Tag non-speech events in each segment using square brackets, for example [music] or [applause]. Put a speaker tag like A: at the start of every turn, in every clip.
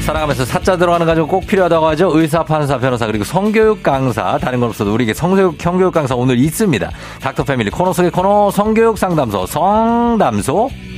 A: 살아가면서 사자 들어가는 가정 꼭 필요하다고 하죠. 의사, 판사, 변호사 그리고 성교육 강사 다른 건 없어도 우리에게 성교육 성교육 강사 오늘 있습니다. 닥터 패밀리 코너 속의 코너 성교육 상담소 성담소.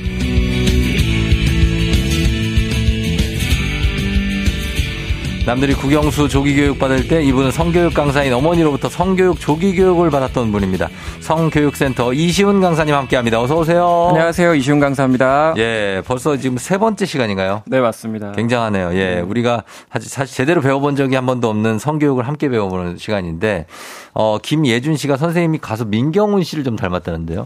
A: 남들이 국영수 조기교육 받을 때 이분은 성교육 강사인 어머니로부터 성교육 조기교육을 받았던 분입니다. 성교육센터 이시훈 강사님 함께합니다. 어서 오세요.
B: 안녕하세요. 이시훈 강사입니다.
A: 예, 벌써 지금 세 번째 시간인가요?
B: 네, 맞습니다.
A: 굉장하네요. 예, 우리가 사실 제대로 배워본 적이 한 번도 없는 성교육을 함께 배워보는 시간인데, 어, 김예준 씨가 선생님이 가수 민경훈 씨를 좀 닮았다는데요.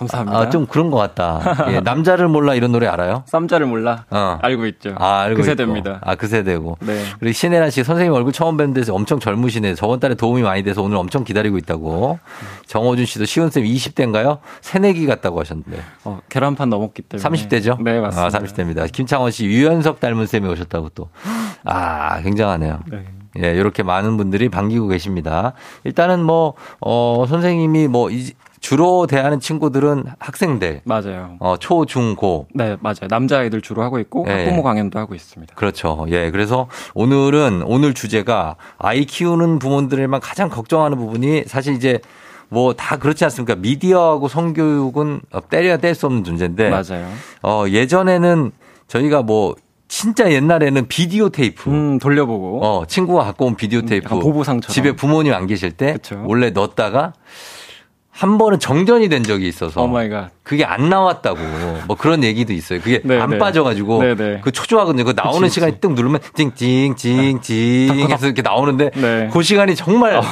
B: 감사합니다.
A: 아, 좀 그런 것 같다. 예, [laughs] 남자를 몰라 이런 노래 알아요?
B: 쌈자를 몰라.
A: 어.
B: 알고 있죠.
A: 아, 알고
B: 그. 세대입니다.
A: 아, 그 세대고.
B: 네.
A: 그리고 신혜란 씨 선생님 얼굴 처음 뵀는데 엄청 젊으시네. 저번 달에 도움이 많이 돼서 오늘 엄청 기다리고 있다고. 정호준 씨도 시훈쌤 20대인가요? 새내기 같다고 하셨는데.
B: 어, 계란판 넘었기 때문에.
A: 30대죠?
B: 네, 맞습니다.
A: 아, 30대입니다. 김창원 씨 유연석 닮은 쌤이 오셨다고 또. 아, 굉장하네요.
B: 네.
A: 예, 이렇게 많은 분들이 반기고 계십니다. 일단은 뭐, 어, 선생님이 뭐, 이- 주로 대하는 친구들은 학생들,
B: 맞아요.
A: 어, 초, 중, 고.
B: 네, 맞아요. 남자아이들 주로 하고 있고
A: 예,
B: 학부모
A: 예.
B: 강연도 하고 있습니다.
A: 그렇죠. 예. 그래서 오늘은, 오늘 주제가 아이 키우는 부모들만 가장 걱정하는 부분이 사실 이제 뭐 다 그렇지 않습니까? 미디어하고 성교육은 어, 때려야 뗄 수 없는 존재인데.
B: 맞아요.
A: 어, 예전에는 저희가 뭐 진짜 옛날에는 비디오 테이프.
B: 음, 돌려보고.
A: 어, 친구가 갖고 온 비디오 테이프.
B: 약간 보부상처럼.
A: 집에 부모님 안 계실 때
B: 그쵸.
A: 원래 넣었다가 한 번은 정전이 된 적이 있어서
B: 갓.
A: 그게 안 나왔다고 뭐 그런 얘기도 있어요. 그게
B: 네,
A: 안
B: 네.
A: 빠져가지고
B: 네, 네.
A: 그 초조하거든요. 그 나오는
B: 그치,
A: 시간이. 뜩 누르면 찡찡찡찡 해서 이렇게 나오는데
B: 네.
A: 그 시간이 정말 어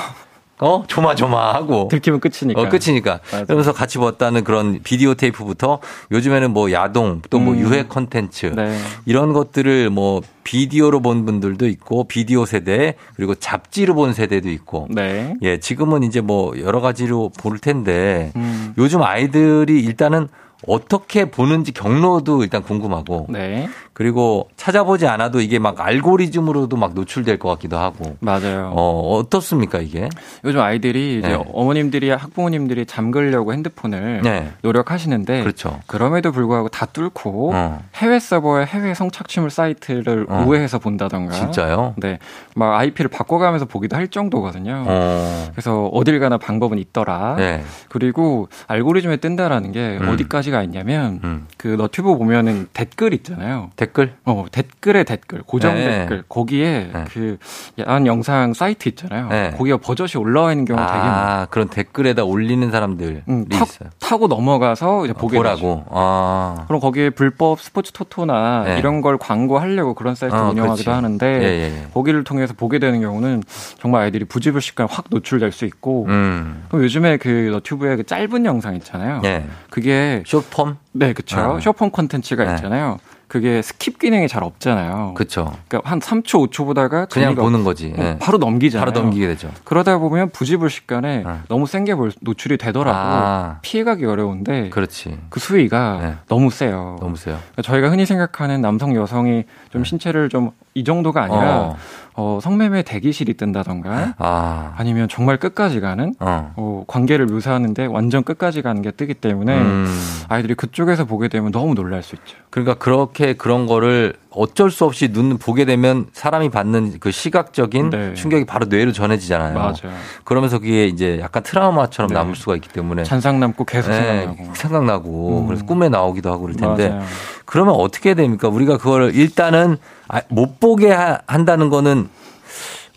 A: 조마조마하고
B: 들키면 끝이니까.
A: 어, 끝이니까.
B: 맞아요.
A: 그러면서 같이 봤다는 그런 비디오 테이프부터 요즘에는 뭐 야동 또뭐
B: 음.
A: 유해 컨텐츠
B: 네.
A: 이런 것들을 뭐 비디오로 본 분들도 있고 비디오 세대 그리고 잡지로 본 세대도 있고
B: 네.
A: 예, 지금은 이제 뭐 여러 가지로 볼 텐데
B: 음.
A: 요즘 아이들이 일단은 어떻게 보는지 경로도 일단 궁금하고
B: 네.
A: 그리고 찾아보지 않아도 이게 막 알고리즘으로도 막 노출될 것 같기도 하고
B: 맞아요.
A: 어, 어떻습니까 이게?
B: 요즘 아이들이 이제
A: 네.
B: 어머님들이 학부모님들이 잠그려고 핸드폰을
A: 네.
B: 노력하시는데
A: 그렇죠.
B: 그럼에도 불구하고 다 뚫고
A: 어.
B: 해외 서버에 해외 성착취물 사이트를
A: 어.
B: 우회해서 본다던가.
A: 진짜요?
B: 네. 막 IP를 바꿔가면서 보기도 할 정도거든요.
A: 어.
B: 그래서 어딜 가나 방법은 있더라.
A: 네.
B: 그리고 알고리즘에 뜬다라는 게
A: 음.
B: 어디까지가 있냐면
A: 음.
B: 그 너튜브 보면은 댓글 있잖아요.
A: 댓글?
B: 어, 댓글에 댓글, 고정
A: 네.
B: 댓글. 거기에
A: 네.
B: 그 야한 영상 사이트 있잖아요.
A: 네.
B: 거기가 버젓이 올라와 있는 경우가 되게 많아요.
A: 아, 그런 댓글에다 올리는 사람들이
B: 음, 타,
A: 있어요.
B: 타고 넘어가서 이제 보게 되죠.
A: 보라고. 아.
B: 그럼 거기에 불법 스포츠 토토나
A: 네.
B: 이런 걸 광고하려고 그런 사이트
A: 어,
B: 운영하기도
A: 그렇지.
B: 하는데
A: 예, 예, 예.
B: 거기를 통해서 보게 되는 경우는 정말 아이들이 부지불식간 확 노출될 수 있고
A: 음.
B: 그럼 요즘에 그 너튜브에 그 짧은 영상 있잖아요.
A: 예.
B: 그게
A: 쇼폼?
B: 네, 그쵸.
A: 아.
B: 쇼폼 콘텐츠가
A: 네.
B: 있잖아요. 그게 skip 기능이 잘 없잖아요.
A: 그쵸.
B: 그러니까 한 3초, 5초 보다가
A: 그냥 보는 거지. 예.
B: 바로 넘기잖아요.
A: 바로 넘기게 되죠.
B: 그러다 보면 부지불식간에
A: 네.
B: 너무 센게 노출이 되더라도
A: 아.
B: 피해가기 어려운데
A: 그렇지.
B: 그 수위가
A: 네.
B: 너무 세요.
A: 너무 세요.
B: 그러니까 저희가 흔히 생각하는 남성 여성이 좀 신체를 좀 이 정도가 아니라
A: 네. 어.
B: 어, 성매매 대기실이 뜬다던가
A: 아.
B: 아니면 정말 끝까지 가는
A: 어.
B: 어, 관계를 묘사하는데 완전 끝까지 가는 게 뜨기 때문에
A: 음.
B: 아이들이 그쪽에서 보게 되면 너무 놀랄 수 있죠.
A: 그러니까 그렇게 그런 거를 어쩔 수 없이 눈 보게 되면 사람이 받는 그 시각적인
B: 네.
A: 충격이 바로 뇌로 전해지잖아요.
B: 맞아요.
A: 그러면서 그게 이제 약간 트라우마처럼
B: 네.
A: 남을 수가 있기 때문에
B: 잔상 남고 계속
A: 네,
B: 생각나고.
A: 생각나고
B: 음.
A: 그래서 꿈에 나오기도 하고 그럴 텐데
B: 맞아요.
A: 그러면 어떻게 됩니까? 우리가 그걸 일단은 아, 못 보게 하- 한다는 거는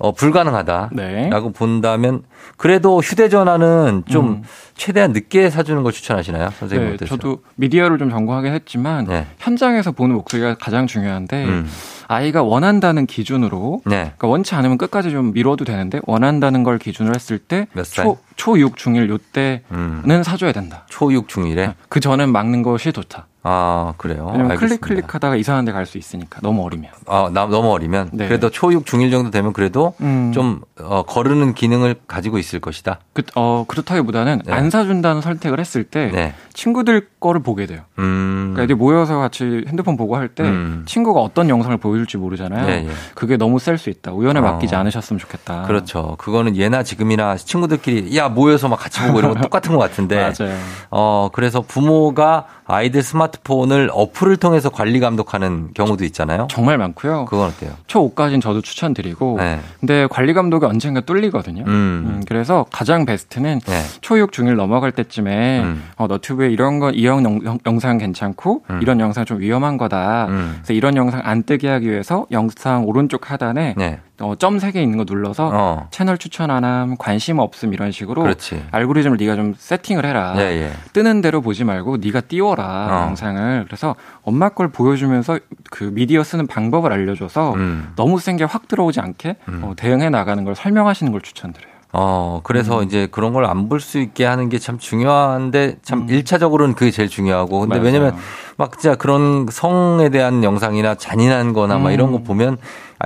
A: 어, 불가능하다라고
B: 네.
A: 본다면 그래도 휴대전화는 좀
B: 음.
A: 최대한 늦게 사주는 걸 추천하시나요, 선생님
B: 네,
A: 어떠세요?
B: 저도 미디어를 좀 전공하긴 했지만
A: 네.
B: 현장에서 보는 목소리가 가장 중요한데
A: 음.
B: 아이가 원한다는 기준으로
A: 네.
B: 그러니까 원치 않으면 끝까지 좀 미뤄도 되는데 원한다는 걸 기준으로 했을 때? 초, 초6, 중1 요때는
A: 음.
B: 사줘야 된다.
A: 초6, 중1에
B: 그 전엔 막는 것이 좋다.
A: 아, 그래요?
B: 왜냐면 클릭. 클릭하다가 이상한 데 갈 수 있으니까 너무 어리면.
A: 아, 나, 너무 어리면.
B: 네.
A: 그래도 초6, 중1 정도 되면 그래도
B: 음.
A: 좀, 어, 거르는 기능을 가지고 있을 것이다.
B: 그, 어, 그렇다기보다는
A: 네.
B: 안 사준다는 선택을 했을 때
A: 네.
B: 친구들 거를 보게 돼요.
A: 음.
B: 그러니까 애들이 모여서 같이 핸드폰 보고 할때
A: 음.
B: 친구가 어떤 영상을 보여줄지 모르잖아요.
A: 예, 예.
B: 그게 너무 셀 수 있다. 우연에
A: 어.
B: 맡기지 않으셨으면 좋겠다.
A: 그렇죠. 그거는 예나 지금이나 친구들끼리 야 모여서 막 같이 보고 이런 거 [laughs] 똑같은 것 같은데.
B: 맞아요.
A: 어 그래서 부모가 아이들 스마트 폰을 어플을 통해서 관리 감독하는 경우도 있잖아요.
B: 정말 많고요.
A: 그건 어때요?
B: 초 5까지는 저도 추천드리고
A: 네.
B: 근데 관리 감독이 언젠가 뚫리거든요.
A: 음.
B: 음, 그래서 가장 베스트는
A: 네.
B: 초6 중1 넘어갈 때쯤에
A: 음.
B: 어, 너튜브에 이런 거 이런 영, 영상 괜찮고
A: 음.
B: 이런 영상 좀 위험한 거다.
A: 음.
B: 그래서 이런 영상 안 뜨게 하기 위해서 영상 오른쪽 하단에
A: 네.
B: 어, 점 3개 있는 거 눌러서
A: 어.
B: 채널 추천 안 함, 관심 없음 이런 식으로
A: 그렇지.
B: 알고리즘을 네가 좀 세팅을 해라.
A: 예, 예.
B: 뜨는 대로 보지 말고 네가 띄워라
A: 어.
B: 영상을. 그래서 엄마 걸 보여주면서 그 미디어 쓰는 방법을 알려줘서
A: 음.
B: 너무 센 게 확 들어오지 않게
A: 음.
B: 어, 대응해 나가는 걸 설명하시는 걸 추천드려요.
A: 어, 그래서
B: 음.
A: 이제 그런 걸 안 볼 수 있게 하는 게 참 중요한데 참 일차적으로는 그게 제일 중요하고. 근데
B: 음. 맞아요.
A: 왜냐면 막 진짜 그런 성에 대한 영상이나 잔인한 거나 막 이런 거 보면 아,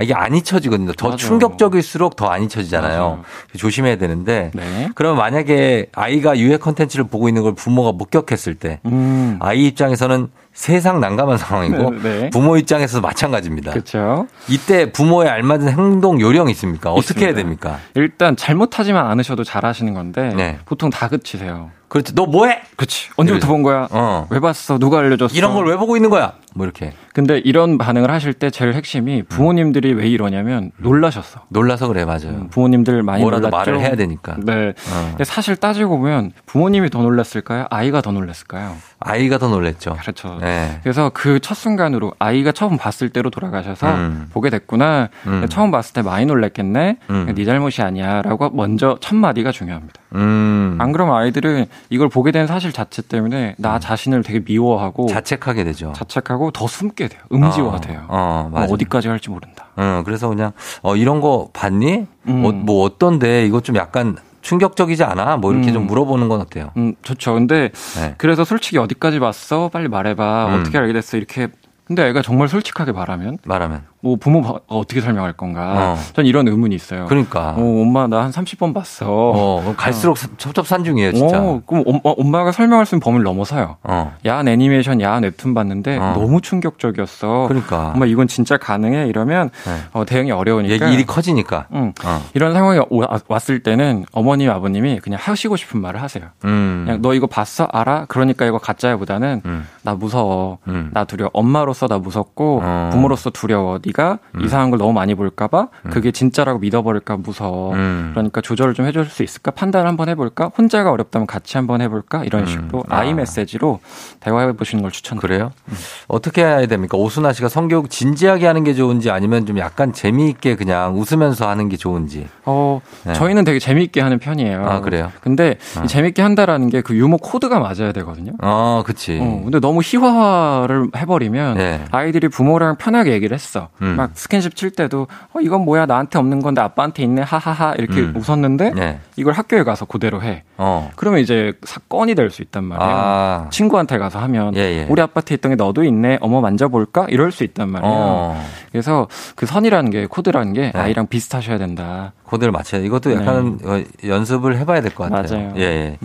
A: 이게 안 잊혀지거든요. 더
B: 음. 맞아요.
A: 충격적일수록 더 안 잊혀지잖아요.
B: 맞아요.
A: 조심해야 되는데.
B: 네.
A: 그러면 만약에 아이가 유해 컨텐츠를 보고 있는 걸 부모가 목격했을 때
B: 음.
A: 아이 입장에서는 세상 난감한 상황이고
B: 네, [laughs] 네.
A: 부모 입장에서도 마찬가지입니다.
B: 그렇죠.
A: 이때 부모의 알맞은 행동 요령이 있습니까? 어떻게 해야
B: 있습니다.
A: 됩니까?
B: 일단 잘못하지만 않으셔도 잘하시는 건데
A: 네.
B: 보통 다 그치세요.
A: 그렇지. 너 뭐해?
B: 그치. 언제부터. 본 거야?
A: 어.
B: 왜 봤어? 누가 알려줬어?
A: 이런 걸 왜 보고 있는 거야? 뭐 이렇게
B: 근데 이런 반응을 하실 때 제일 핵심이 부모님들이 왜 이러냐면 놀라셨어.
A: 놀라서 그래 맞아요.
B: 음, 부모님들 많이
A: 뭐라도
B: 놀랐죠.
A: 말을 해야 되니까.
B: 네.
A: 어.
B: 근데 사실 따지고 보면 부모님이 더 놀랐을까요? 아이가 더 놀랐을까요?
A: 아이가 더 놀랬죠.
B: 그렇죠.
A: 네.
B: 그래서 그 첫 순간으로 아이가 처음 봤을 때로 돌아가셔서
A: 음.
B: 보게 됐구나.
A: 음.
B: 처음 봤을 때 많이 놀랬겠네.
A: 음.
B: 네 잘못이 아니야라고 먼저 첫 마디가 중요합니다.
A: 음.
B: 안 그러면 아이들은 이걸 보게 된 사실 자체 때문에 나 자신을 되게 미워하고
A: 자책하게 되죠.
B: 자책하고 더 숨게 돼요. 음지화돼요.
A: 어, 어,
B: 뭐
A: 맞아.
B: 어디까지 할지 모른다.
A: 어, 그래서 그냥 어 이런 거 봤니?
B: 음.
A: 어, 뭐 어떤데 이거 좀 약간 충격적이지 않아? 뭐 이렇게
B: 음.
A: 좀 물어보는 건 어때요?
B: 음, 좋죠. 근데
A: 네.
B: 그래서 솔직히 어디까지 봤어? 빨리 말해봐.
A: 음.
B: 어떻게 알게 됐어? 이렇게. 근데 애가 정말 솔직하게 말하면
A: 말하면.
B: 뭐 부모 바- 어떻게 설명할 건가?
A: 어.
B: 전 이런 의문이 있어요.
A: 그러니까.
B: 어, 엄마 나 한 30번 봤어.
A: 어, 갈수록 첩첩산중이에요, 진짜.
B: 어, 그럼 엄마, 엄마 가 설명할 수 있는 범위를 넘어서요.
A: 어.
B: 야한 애니메이션, 야한 웹툰 봤는데
A: 어.
B: 너무 충격적이었어.
A: 그러니까.
B: 엄마 이건 진짜 가능해? 이러면
A: 네.
B: 어, 대응이 어려우니까.
A: 일이 커지니까.
B: 응.
A: 어.
B: 이런 상황이 오- 왔을 때는 어머님, 아버님이 그냥 하시고 싶은 말을 하세요.
A: 음.
B: 그냥 너 이거 봤어? 알아? 그러니까 이거 가짜야보다는
A: 음.
B: 나 무서워.
A: 음.
B: 나 두려워. 엄마로서 나 무섭고
A: 어.
B: 부모로서 두려워. 네가 이상한 걸 너무 많이 볼까봐 그게 진짜라고 믿어버릴까 무서워.
A: 음.
B: 그러니까 조절을 좀 해줄 수 있을까? 판단을 한번 해볼까? 혼자가 어렵다면 같이 한번 해볼까? 이런
A: 음.
B: 식으로
A: 아.
B: 아이 메시지로 대화해 보시는 걸 추천드려요.
A: 그래요? 어떻게 해야 됩니까? 오순아 씨가 성교육 진지하게 하는 게 좋은지 아니면 좀 약간 재미있게 그냥 웃으면서 하는 게 좋은지.
B: 어,
A: 네.
B: 저희는 되게 재미있게 하는 편이에요.
A: 아, 그래요?
B: 근데
A: 어.
B: 이 재미있게 한다라는 게 그 유머 코드가 맞아야 되거든요.
A: 어, 그치.
B: 어, 근데 너무 희화화를 해버리면
A: 네.
B: 아이들이 부모랑 편하게 얘기를 했어.
A: 음.
B: 막 스킨십 칠 때도 어 이건 뭐야 나한테 없는 건데 아빠한테 있네 하하하 이렇게
A: 음.
B: 웃었는데
A: 네.
B: 이걸 학교에 가서 그대로 해.
A: 어.
B: 그러면 이제 사건이 될 수 있단 말이에요.
A: 아.
B: 친구한테 가서 하면
A: 예, 예.
B: 우리 아파트에 있던 게 너도 있네. 어머 만져볼까? 이럴 수 있단 말이에요.
A: 어.
B: 그래서 그 선이라는 게 코드라는 게
A: 네.
B: 아이랑 비슷하셔야 된다.
A: 코드를 맞춰야 돼. 이것도 약간 어, 연습을 해봐야 될 것 같아요.
B: 네. 맞아요.
A: 예, 예.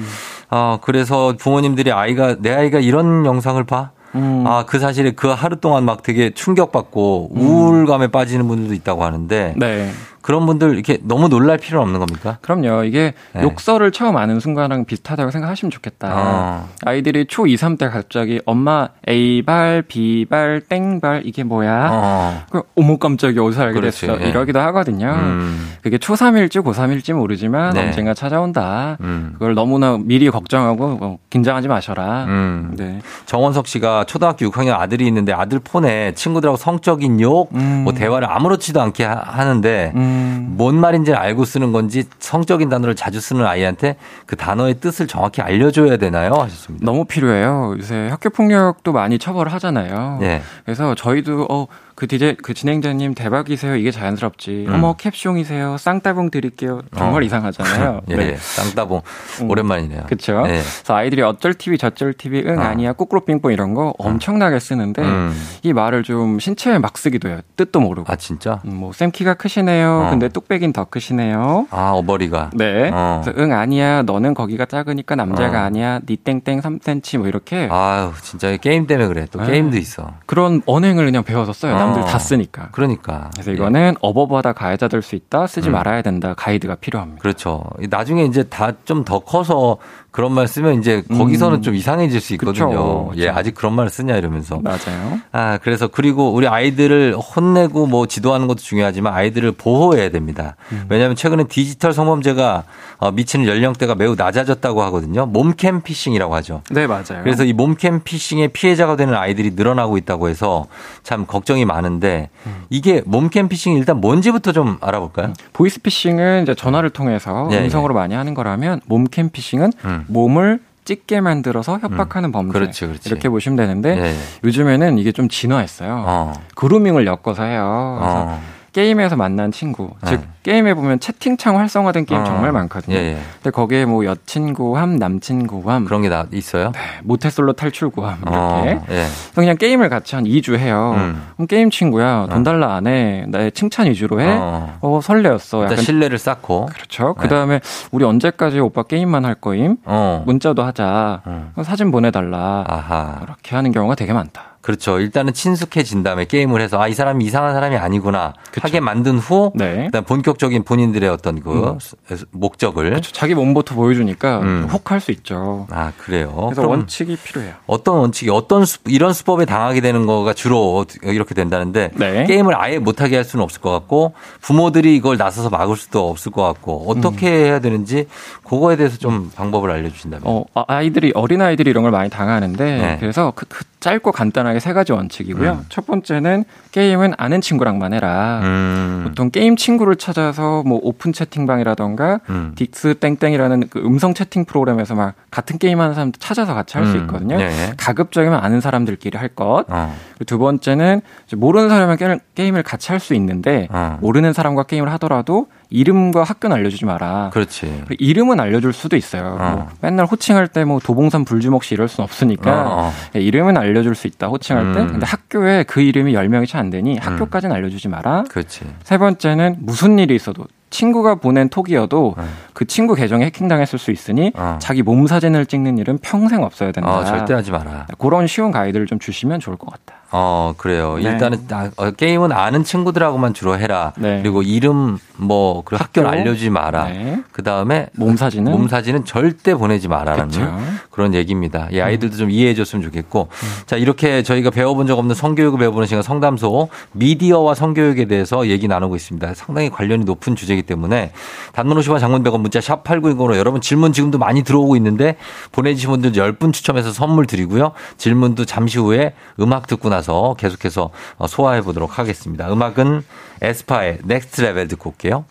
A: 아, 그래서 부모님들이 아이가, 내 아이가 이런 영상을 봐?
B: 음.
A: 아, 그 사실에 그 하루 동안 막 되게 충격받고 우울감에 빠지는 분들도 있다고 하는데
B: 네.
A: 그런 분들 이렇게 너무 놀랄 필요는 없는 겁니까?
B: 그럼요. 이게
A: 네.
B: 욕설을 처음 아는 순간랑 비슷하다고 생각하시면 좋겠다.
A: 어.
B: 아이들이 초 2, 3때 갑자기 엄마 A발, B발, 땡발 이게 뭐야?
A: 어.
B: 그 어머 깜짝이야 어디서 알게
A: 그렇지.
B: 됐어?
A: 예.
B: 이러기도 하거든요.
A: 음.
B: 그게 초 3일지 고 3일지 모르지만
A: 네.
B: 언젠가 찾아온다.
A: 음.
B: 그걸 너무나 미리 걱정하고 어, 긴장하지 마셔라.
A: 음.
B: 네.
A: 정원석 씨가 초등학교 6학년 아들이 있는데 아들 폰에 친구들하고 성적인 욕,
B: 음.
A: 뭐 대화를 아무렇지도 않게 하- 하는데
B: 음.
A: 뭔 말인지 알고 쓰는 건지 성적인 단어를 자주 쓰는 아이한테 그 단어의 뜻을 정확히 알려줘야 되나요? 하셨습니다.
B: 너무 필요해요. 요새 학교 폭력도 많이 처벌을 하잖아요.
A: 예.
B: 그래서 저희도 어 그 디제 그 진행자님 대박이세요. 이게 자연스럽지.
A: 음.
B: 어머 캡숑이세요. 쌍따봉 드릴게요. 정말
A: 어.
B: 이상하잖아요. [laughs]
A: 예,
B: 네.
A: 예. 쌍따봉
B: 음.
A: 오랜만이네요.
B: 그쵸.
A: 예.
B: 그래서 아이들이 어쩔 TV 저쩔 TV 응
A: 어.
B: 아니야 꾸꾸로 빙뽕 이런 거 엄청나게 쓰는데
A: 음.
B: 이 말을 좀 신체에 막 쓰기도 해요. 뜻도 모르고.
A: 아 진짜?
B: 음, 뭐, 쌤 키가 크시네요.
A: 어.
B: 근데 뚝배기는 더 크시네요.
A: 아 어버리가.
B: 네.
A: 어.
B: 그래서 응, 아니야. 너는 거기가 작으니까 남자가
A: 어.
B: 아니야. 니 땡땡 3cm 뭐 이렇게.
A: 아유 진짜 게임 때문에 그래. 또
B: 네.
A: 게임도 있어.
B: 그런 언행을 그냥 배워서 써요.
A: 어.
B: 다 쓰니까.
A: 그러니까.
B: 그래서
A: 예.
B: 이거는 어버버다 가해자 될 수 있다. 쓰지
A: 음.
B: 말아야 된다. 가이드가 필요합니다.
A: 그렇죠. 나중에 이제 다 좀 더 커서 그런 말 쓰면 이제 거기서는
B: 음.
A: 좀 이상해질 수 있거든요.
B: 그쵸,
A: 예. 아직 그런 말을 쓰냐 이러면서.
B: 맞아요.
A: 아, 그래서 그리고 우리 아이들을 혼내고 뭐 지도하는 것도 중요하지만 아이들을 보호해야 됩니다.
B: 음.
A: 왜냐하면 최근에 디지털 성범죄가 어, 미치는 연령대가 매우 낮아졌다고 하거든요. 몸캠 피싱이라고 하죠.
B: 네, 맞아요.
A: 그래서 이 몸캠 피싱의 피해자가 되는 아이들이 늘어나고 있다고 해서 참 걱정이 많은데
B: 음.
A: 이게 몸캠 피싱이 일단 뭔지부터 좀 알아볼까요?
B: 보이스 피싱은 이제 전화를 통해서
A: 예,
B: 음성으로 많이 하는 거라면 몸캠 피싱은
A: 음.
B: 몸을 찍게 만들어서 협박하는 범죄.
A: 그렇지, 그렇지.
B: 이렇게 보시면 되는데
A: 예, 예.
B: 요즘에는 이게 좀 진화했어요.
A: 어.
B: 그루밍을 엮어서 해요. 그래서
A: 어.
B: 게임에서 만난 친구,
A: 네.
B: 즉 게임에 보면 채팅창 활성화된 게임
A: 어.
B: 정말 많거든요.
A: 예, 예.
B: 근데 거기에 뭐 여친 구함, 남친 구함,
A: 그런 게 나, 있어요?
B: 모태솔로 탈출 구함 이렇게
A: 어, 예.
B: 그냥 게임을 같이 한 2주 해요.
A: 음.
B: 그럼 게임 친구야 돈 달라 안 해. 나의 칭찬 위주로 해.
A: 어.
B: 어, 설레었어.
A: 일단
B: 약간
A: 신뢰를 쌓고.
B: 그렇죠.
A: 네.
B: 그 다음에 우리 언제까지 오빠 게임만 할 거임?
A: 어.
B: 문자도 하자.
A: 음.
B: 사진 보내달라.
A: 아하.
B: 이렇게 하는 경우가 되게 많다.
A: 그렇죠. 일단은 친숙해진 다음에 게임을 해서 아, 이 사람이 이상한 사람이 아니구나
B: 그쵸.
A: 하게 만든 후
B: 네.
A: 그다음 본격적인 본인들의 어떤 그
B: 음.
A: 목적을
B: 그렇죠. 자기 몸부터 보여주니까
A: 음.
B: 혹할 수 있죠.
A: 아, 그래요.
B: 그래서 원칙이 필요해요.
A: 어떤 원칙이 어떤 수, 이런 수법에 당하게 되는 거가 주로 이렇게 된다는데
B: 네.
A: 게임을 아예 못 하게 할 수는 없을 것 같고 부모들이 이걸 나서서 막을 수도 없을 것 같고 어떻게 해야 되는지 그거에 대해서 좀 방법을 알려 주신다면.
B: 어, 아, 아이들이, 어린 아이들이 이런 걸 많이 당하는데,
A: 네.
B: 그래서 그, 그 짧고 간단 하게 세 가지 원칙이고요.
A: 음.
B: 첫 번째는 게임은 아는 친구랑만 해라.
A: 음.
B: 보통 게임 친구를 찾아서 뭐 오픈 채팅방이라던가
A: 음.
B: 디스 땡땡이라는 그 음성 채팅 프로그램에서 막 같은 게임 하는 사람들 찾아서 같이 할수
A: 음.
B: 있거든요.
A: 네.
B: 가급적이면 아는 사람들끼리 할 것.
A: 어.
B: 두 번째는 모르는 사람이랑 게임을, 게임을 같이 할 수 있는데
A: 어.
B: 모르는 사람과 게임을 하더라도 이름과 학교는 알려주지 마라.
A: 그렇지.
B: 이름은 알려줄 수도 있어요.
A: 어.
B: 뭐 맨날 호칭할 때 뭐 도봉산 불주먹씨 이럴 순 없으니까
A: 어, 어.
B: 예, 이름은 알려줄 수 있다. 호칭할 때.
A: 음.
B: 근데 학교에 그 이름이 10명이 채 안 되니 학교까지는 알려주지 마라.
A: 그렇지.
B: 세 번째는 무슨 일이 있어도 친구가 보낸 톡이어도
A: 어.
B: 그 친구 계정에 해킹당했을 수 있으니
A: 어.
B: 자기 몸 사진을 찍는 일은 평생 없어야 된다.
A: 어, 절대 하지 마라.
B: 그런 쉬운 가이드를 좀 주시면 좋을 것 같다.
A: 어, 그래요.
B: 네.
A: 일단은 아, 어, 게임은 아는 친구들하고만 주로 해라.
B: 네.
A: 그리고 이름 뭐그 학교는
B: 학교.
A: 알려주지 마라.
B: 네.
A: 그 다음에
B: 몸 사진은
A: 몸 사진은 절대 보내지 마라는
B: 그쵸.
A: 그런 얘기입니다. 이 아이들도 좀 이해해줬으면 좋겠고,
B: 음.
A: 자 이렇게 저희가 배워본 적 없는 성교육을 배워보는 시간 성담소 미디어와 성교육에 대해서 얘기 나누고 있습니다. 상당히 관련이 높은 주제 이기 때문에 단문 50원 장문 100원 문자 샵 8910으로 여러분 질문 지금도 많이 들어오고 있는데 보내주신 분들 10분 추첨해서 선물 드리고요. 질문도 잠시 후에 음악 듣고 나서 계속해서 어, 소화해 보도록 하겠습니다. 음악은 에스파의 Next Level 듣고 올게요.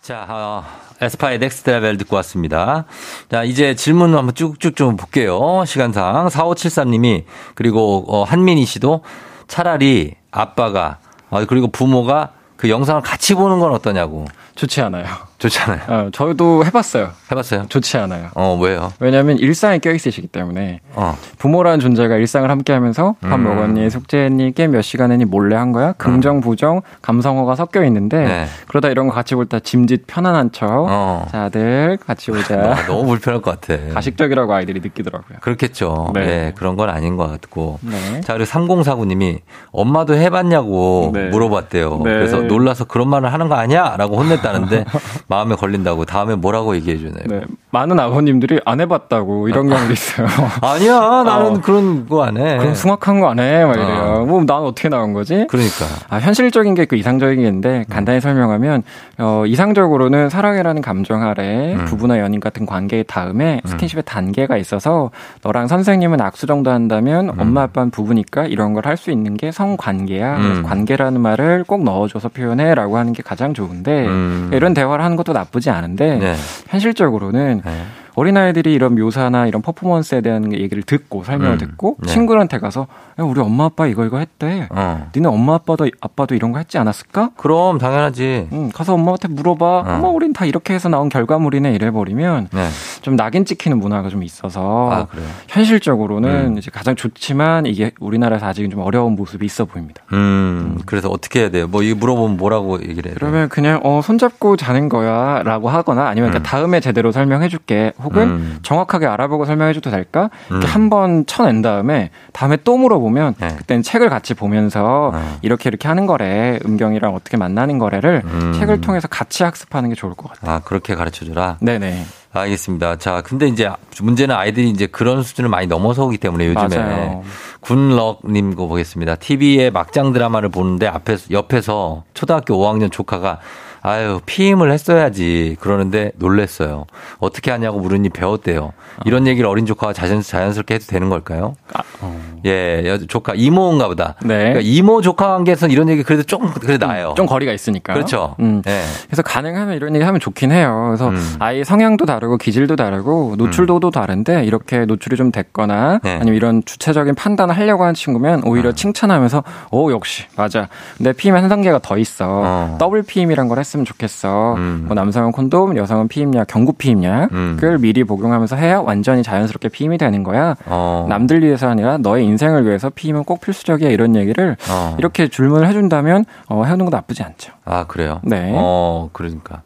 A: 자, 어, 에스파의 Next Level 듣고 왔습니다. 자, 이제 질문 한번 쭉쭉 좀 볼게요. 시간상. 4573님이, 그리고, 어, 한민희 씨도 차라리 아빠가, 어, 그리고 부모가 그 영상을 같이 보는 건 어떠냐고.
B: 좋지 않아요.
A: 좋잖아요.
B: 어, 저도 해봤어요.
A: 해봤어요?
B: 좋지 않아요.
A: 어, 왜요?
B: 왜냐하면 일상에 껴있으시기 때문에
A: 어,
B: 부모라는 존재가 일상을 함께 하면서 밥
A: 음.
B: 먹었니, 숙제했니, 게임 몇 시간 했니 몰래 한 거야. 긍정, 부정, 감성어가 섞여 있는데
A: 네.
B: 그러다 이런 거 같이 볼 때 짐짓 편안한 척.
A: 어.
B: 자, 아들 같이. [laughs]
A: 아, 너무 불편할 것 같아.
B: 가식적이라고 아이들이 느끼더라고요.
A: 그렇겠죠.
B: 네.
A: 네. 그런 건 아닌 것 같고.
B: 네.
A: 자, 그리고 3049님이 엄마도 해봤냐고
B: 네.
A: 물어봤대요.
B: 네.
A: 그래서 놀라서 그런 말을 하는 거 아니야? 라고 혼냈다는데 [laughs] 마음에 걸린다고 다음에 뭐라고 얘기해 주나요?
B: 네. 많은 아버님들이 안 해봤다고 이런 경우도 있어요. [laughs]
A: 아니야, 나는
B: 어.
A: 그런 거 안 해.
B: 그럼 숭악한 거 안 해? 막 이래요.
A: 어.
B: 뭐, 난 어떻게 나온 거지?
A: 그러니까.
B: 아, 현실적인 게그 이상적인 게인데 간단히 설명하면 어, 이상적으로는 사랑이라는 감정 아래
A: 음.
B: 부부나 연인 같은 관계의 다음에 스킨십의 단계가 있어서 너랑 선생님은 악수 정도 한다면 엄마 아빠는 부부니까 이런 걸 할 수 있는 게 성관계야. 그래서
A: 음.
B: 관계라는 말을 꼭 넣어줘서 표현해 라고 하는 게 가장 좋은데
A: 음.
B: 이런 대화를 하는 것도 나쁘지 않은데
A: 네.
B: 현실적으로는
A: 네.
B: 어린아이들이 이런 묘사나 이런 퍼포먼스에 대한 얘기를 듣고 설명을
A: 음.
B: 듣고
A: 네.
B: 친구한테 가서 야, 우리 엄마 아빠 이거 이거 했대.
A: 어.
B: 니네 엄마 아빠도 아빠도 이런 거 했지 않았을까?
A: 그럼 당연하지.
B: 응, 가서 엄마한테 물어봐. 엄마, 우린 다 이렇게 해서 나온 결과물이네. 이래 버리면
A: 네.
B: 좀 낙인 찍히는 문화가 좀 있어서
A: 아, 그래요?
B: 현실적으로는
A: 음.
B: 이제 가장 좋지만 이게 우리나라에서 아직은 좀 어려운 모습이 있어 보입니다.
A: 음, 그래서 어떻게 해야 돼요? 뭐, 이거 물어보면 뭐라고 얘기를 해야 돼요?
B: 그러면 그냥 어 손잡고 자는 거야라고 하거나 아니면 그러니까 다음에 제대로 설명해 줄게 혹은
A: 음.
B: 정확하게 알아보고 설명해줘도 될까 이렇게
A: 음.
B: 한번 쳐낸 다음에 다음에 또 물어보면
A: 네.
B: 그때는 책을 같이 보면서
A: 어.
B: 이렇게 이렇게 하는 거래 음경이랑 어떻게 만나는 거래를
A: 음.
B: 책을 통해서 같이 학습하는 게 좋을 것 같아요.
A: 아, 그렇게 가르쳐 주라?
B: 네네
A: 알겠습니다. 자, 근데 이제 문제는 아이들이 이제 그런 수준을 많이 넘어서 오기 때문에 요즘에
B: 맞아요.
A: 군럭님 거 보겠습니다. TV에 막장 드라마를 보는데 앞에서 옆에서 초등학교 5학년 조카가 아유 피임을 했어야지 그러는데 놀랬어요. 어떻게 하냐고 물으니 배웠대요. 이런 얘기를 어린 조카가 자연, 자연스럽게 해도 되는 걸까요?
B: 아, 어.
A: 예, 여- 조카 이모인가 보다.
B: 네.
A: 그러니까 이모 조카 관계에서는 이런 얘기 그래도 좀 그래도 나아요.
B: 좀 거리가 있으니까
A: 그렇죠.
B: 음.
A: 예.
B: 그래서 가능하면 이런 얘기 하면 좋긴 해요. 그래서
A: 음.
B: 아이 성향도 다르고 기질도 다르고 노출도도 다른데 이렇게 노출이 좀 됐거나
A: 네.
B: 아니면 이런 주체적인 판단을 하려고 하는 친구면 오히려 칭찬하면서 오 역시 맞아. 내 피임 한 단계가 더 있어.
A: 어.
B: 더블 피임이란 걸 했으면 좋겠어.
A: 음.
B: 뭐 남성은 콘돔, 여성은 피임약, 경구 피임약을
A: 음.
B: 미리 복용하면서 해야 완전히 자연스럽게 피임이 되는 거야.
A: 어.
B: 남들 위해서 아니라 너의 인생을 위해서 피임은 꼭 필수적이야 이런 얘기를
A: 어.
B: 이렇게 질문을 해준다면 어, 해오는 거 나쁘지 않죠.
A: 아, 그래요?
B: 네. 음.
A: 어, 그러니까.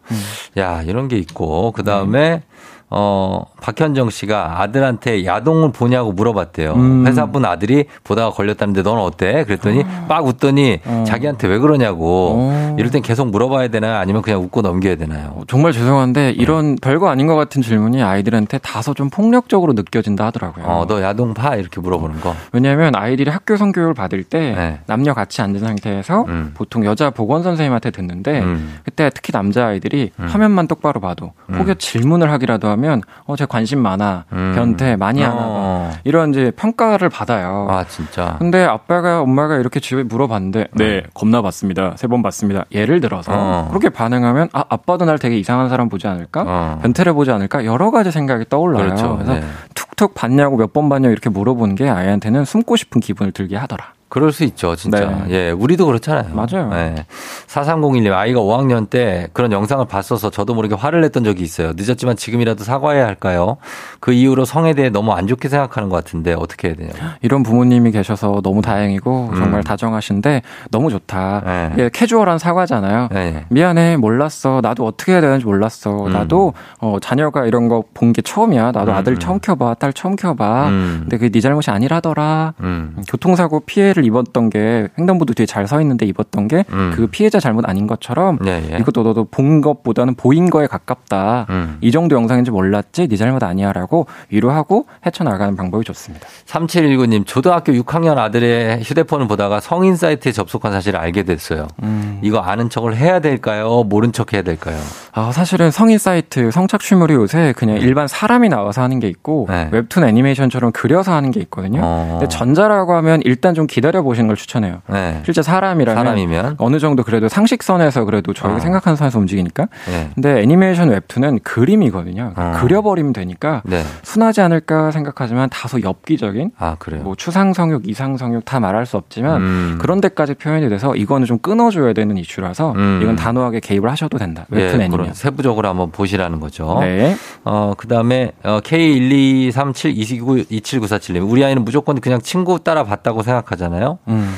A: 야, 이런 게 있고, 그 다음에, 어, 박현정 씨가 아들한테 야동을 보냐고 물어봤대요.
B: 음.
A: 회사분 아들이 보다가 걸렸다는데 넌 어때? 그랬더니 빵 웃더니 자기한테 왜 그러냐고.
B: 어.
A: 이럴 땐 계속 물어봐야 되나요? 아니면 그냥 웃고 넘겨야 되나요?
B: 어, 정말 죄송한데 이런 별거 아닌 것 같은 질문이 아이들한테 다소 좀 폭력적으로 느껴진다 하더라고요.
A: 어, 너 야동 봐? 이렇게 물어보는 거.
B: 왜냐하면 아이들이 학교 성교육을 받을 때
A: 네.
B: 남녀 같이 앉은 상태에서
A: 음.
B: 보통 여자 보건 선생님한테 듣는데
A: 음.
B: 그때 특히 남자 아이들이 화면만 똑바로 봐도 혹여 질문을 하기라도 하면 어, 제 관심 많아,
A: 음.
B: 변태 많이 안 하고
A: 어.
B: 이런 이제 평가를 받아요.
A: 아, 진짜.
B: 근데 아빠가 엄마가 이렇게 집에 물어봤는데 네 겁나 봤습니다 세 번 봤습니다 예를 들어서
A: 어.
B: 그렇게 반응하면 아 아빠도 날 되게 이상한 사람 보지 않을까
A: 어.
B: 변태를 보지 않을까 여러 가지 생각이 떠올라요
A: 그렇죠.
B: 래서
A: 네.
B: 툭툭 봤냐고 몇 번 봤냐고 이렇게 물어보는 게 아이한테는 숨고 싶은 기분을 들게 하더라
A: 그럴 수 있죠, 진짜.
B: 네.
A: 예, 우리도 그렇잖아요.
B: 맞아요.
A: 예. 4301님, 아이가 5학년 때 그런 영상을 봤어서 저도 모르게 화를 냈던 적이 있어요. 늦었지만 지금이라도 사과해야 할까요? 그 이후로 성에 대해 너무 안 좋게 생각하는 것 같은데 어떻게 해야 되냐고.
B: 이런 부모님이 계셔서 너무 다행이고
A: 음.
B: 정말 다정하신데 너무 좋다
A: 네.
B: 이게 캐주얼한 사과잖아요
A: 예, 예.
B: 미안해 몰랐어 나도 어떻게 해야 되는지 몰랐어
A: 음.
B: 나도 어, 자녀가 이런 거 본 게 처음이야 나도
A: 음,
B: 아들
A: 음.
B: 처음 켜봐 딸 처음 켜봐
A: 음.
B: 근데 그게 네 잘못이 아니라더라
A: 음.
B: 교통사고 피해 를 입었던 게 횡단보도 뒤에 잘 서 있는데 입었던 게그
A: 음.
B: 피해자 잘못 아닌 것처럼
A: 예, 예.
B: 이것도 너도 본 것보다는 보인 거에 가깝다
A: 음.
B: 이 정도 영상인지 몰랐지 네 잘못 아니야라고 위로하고 헤쳐나가는 방법이 좋습니다
A: 3719님, 초등학교 6학년 아들의 휴대폰을 보다가 성인 사이트에 접속한 사실을 알게 됐어요.
B: 음.
A: 이거 아는 척을 해야 될까요? 모른 척 해야 될까요?
B: 아, 사실은 성인 사이트, 성착취물이 요새 그냥 일반 사람이 나와서 하는 게 있고,
A: 네.
B: 웹툰 애니메이션처럼 그려서 하는 게 있거든요.
A: 어.
B: 근데 전자라고 하면 일단 좀 기 다려 보시는 걸 추천해요.
A: 네.
B: 실제 사람이라면
A: 사람이면.
B: 어느 정도 그래도 상식선에서 그래도 저희가
A: 어.
B: 생각하는 선에서 움직이니까.
A: 네.
B: 근데 애니메이션 웹툰은 그림이거든요.
A: 어.
B: 그려버리면 되니까
A: 네.
B: 순하지 않을까 생각하지만 다소 엽기적인
A: 아, 그래요.
B: 뭐 추상 성욕, 이상 성욕 다 말할 수 없지만
A: 음.
B: 그런 데까지 표현이 돼서 이거는 좀 끊어줘야 되는 이슈라서
A: 음.
B: 이건 단호하게 개입을 하셔도 된다.
A: 예,
B: 웹툰
A: 그런
B: 애니면.
A: 세부적으로 한번 보시라는 거죠.
B: 네.
A: 어, 그 다음에, 어, K12372292794님. 우리 아이는 무조건 그냥 친구 따라 봤다고 생각하잖아요.
B: 음.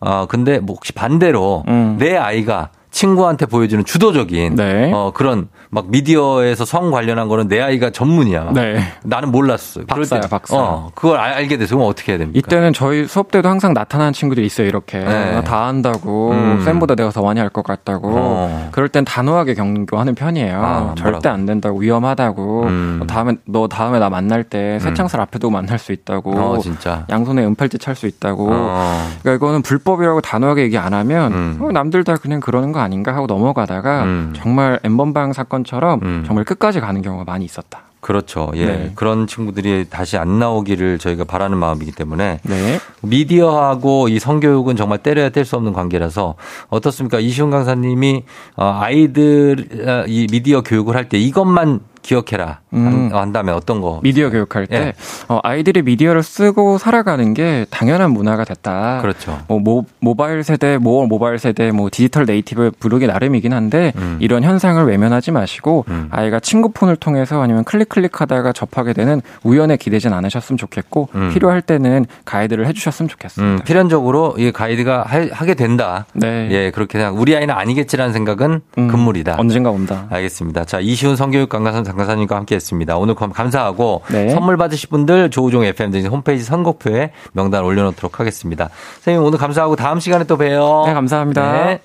A: 어, 근데 뭐 혹시 반대로
B: 음.
A: 내 아이가 친구한테 보여주는 주도적인
B: 네.
A: 어, 그런 막 미디어에서 성 관련한 거는 내 아이가 전문이야. 막.
B: 네.
A: 나는 몰랐어요. 그럴
B: 박사야,
A: 때,
B: 박사.
A: 어, 그걸 알- 알게 돼서 그럼 어떻게 해야 됩니까?
B: 이때는 저희 수업 때도 항상 나타나는 친구들이 있어요. 이렇게
A: 네.
B: 나다 안다고
A: 음.
B: 쌤보다 내가 더 많이 할 것 같다고.
A: 어.
B: 그럴 땐 단호하게 경고하는 편이에요.
A: 아,
B: 절대? 안 된다고 위험하다고.
A: 음.
B: 너 다음에 너 다음에 나 만날 때 새창살 앞에 두고 만날 수 있다고.
A: 어, 진짜.
B: 양손에 은팔찌 찰 수 있다고.
A: 어.
B: 그러니까 이거는 불법이라고 단호하게 얘기 안 하면
A: 음.
B: 어, 남들 다 그냥 그러는 거 아닌가 하고 넘어가다가
A: 음.
B: 정말 N번방 사건처럼
A: 음.
B: 정말 끝까지 가는 경우가 많이 있었다.
A: 그렇죠. 예.
B: 네.
A: 그런 친구들이 다시 안 나오기를 저희가 바라는 마음이기 때문에
B: 네.
A: 미디어하고 이 성교육은 정말 떼려야 뗄 수 없는 관계라서 어떻습니까? 이시훈 강사님이 어, 아이들 어, 이 미디어 교육을 할 때 이것만 기억해라
B: 음.
A: 한, 다음에 어떤 거?
B: 미디어 교육할 때
A: 예.
B: 어, 아이들이 미디어를 쓰고 살아가는 게 당연한 문화가 됐다.
A: 그렇죠.
B: 뭐 모, 모바일 세대, 모 모바일 세대, 뭐 디지털 native 부르기 나름이긴 한데
A: 음.
B: 이런 현상을 외면하지 마시고
A: 음.
B: 아이가 친구 폰을 통해서 아니면 클릭 클릭하다가 접하게 되는 우연에 기대진 않으셨으면 좋겠고
A: 음.
B: 필요할 때는 가이드를 해주셨으면 좋겠습니다.
A: 음, 필연적으로 이 가이드가 하, 게 된다.
B: 네.
A: 예, 그렇게 생각. 우리 아이는 아니겠지라는 생각은
B: 음,
A: 금물이다.
B: 언젠가 온다.
A: 알겠습니다. 자, 이시훈 성교육 강사 선 강사님과 함께 했습니다. 오늘 감- 감사하고
B: 네.
A: 선물 받으실 분들 조우종 FM 등 홈페이지 선곡표에 명단 올려놓도록 하겠습니다. 선생님 오늘 감사하고 다음 시간에 또 봬요.
B: 네, 감사합니다.
A: 네.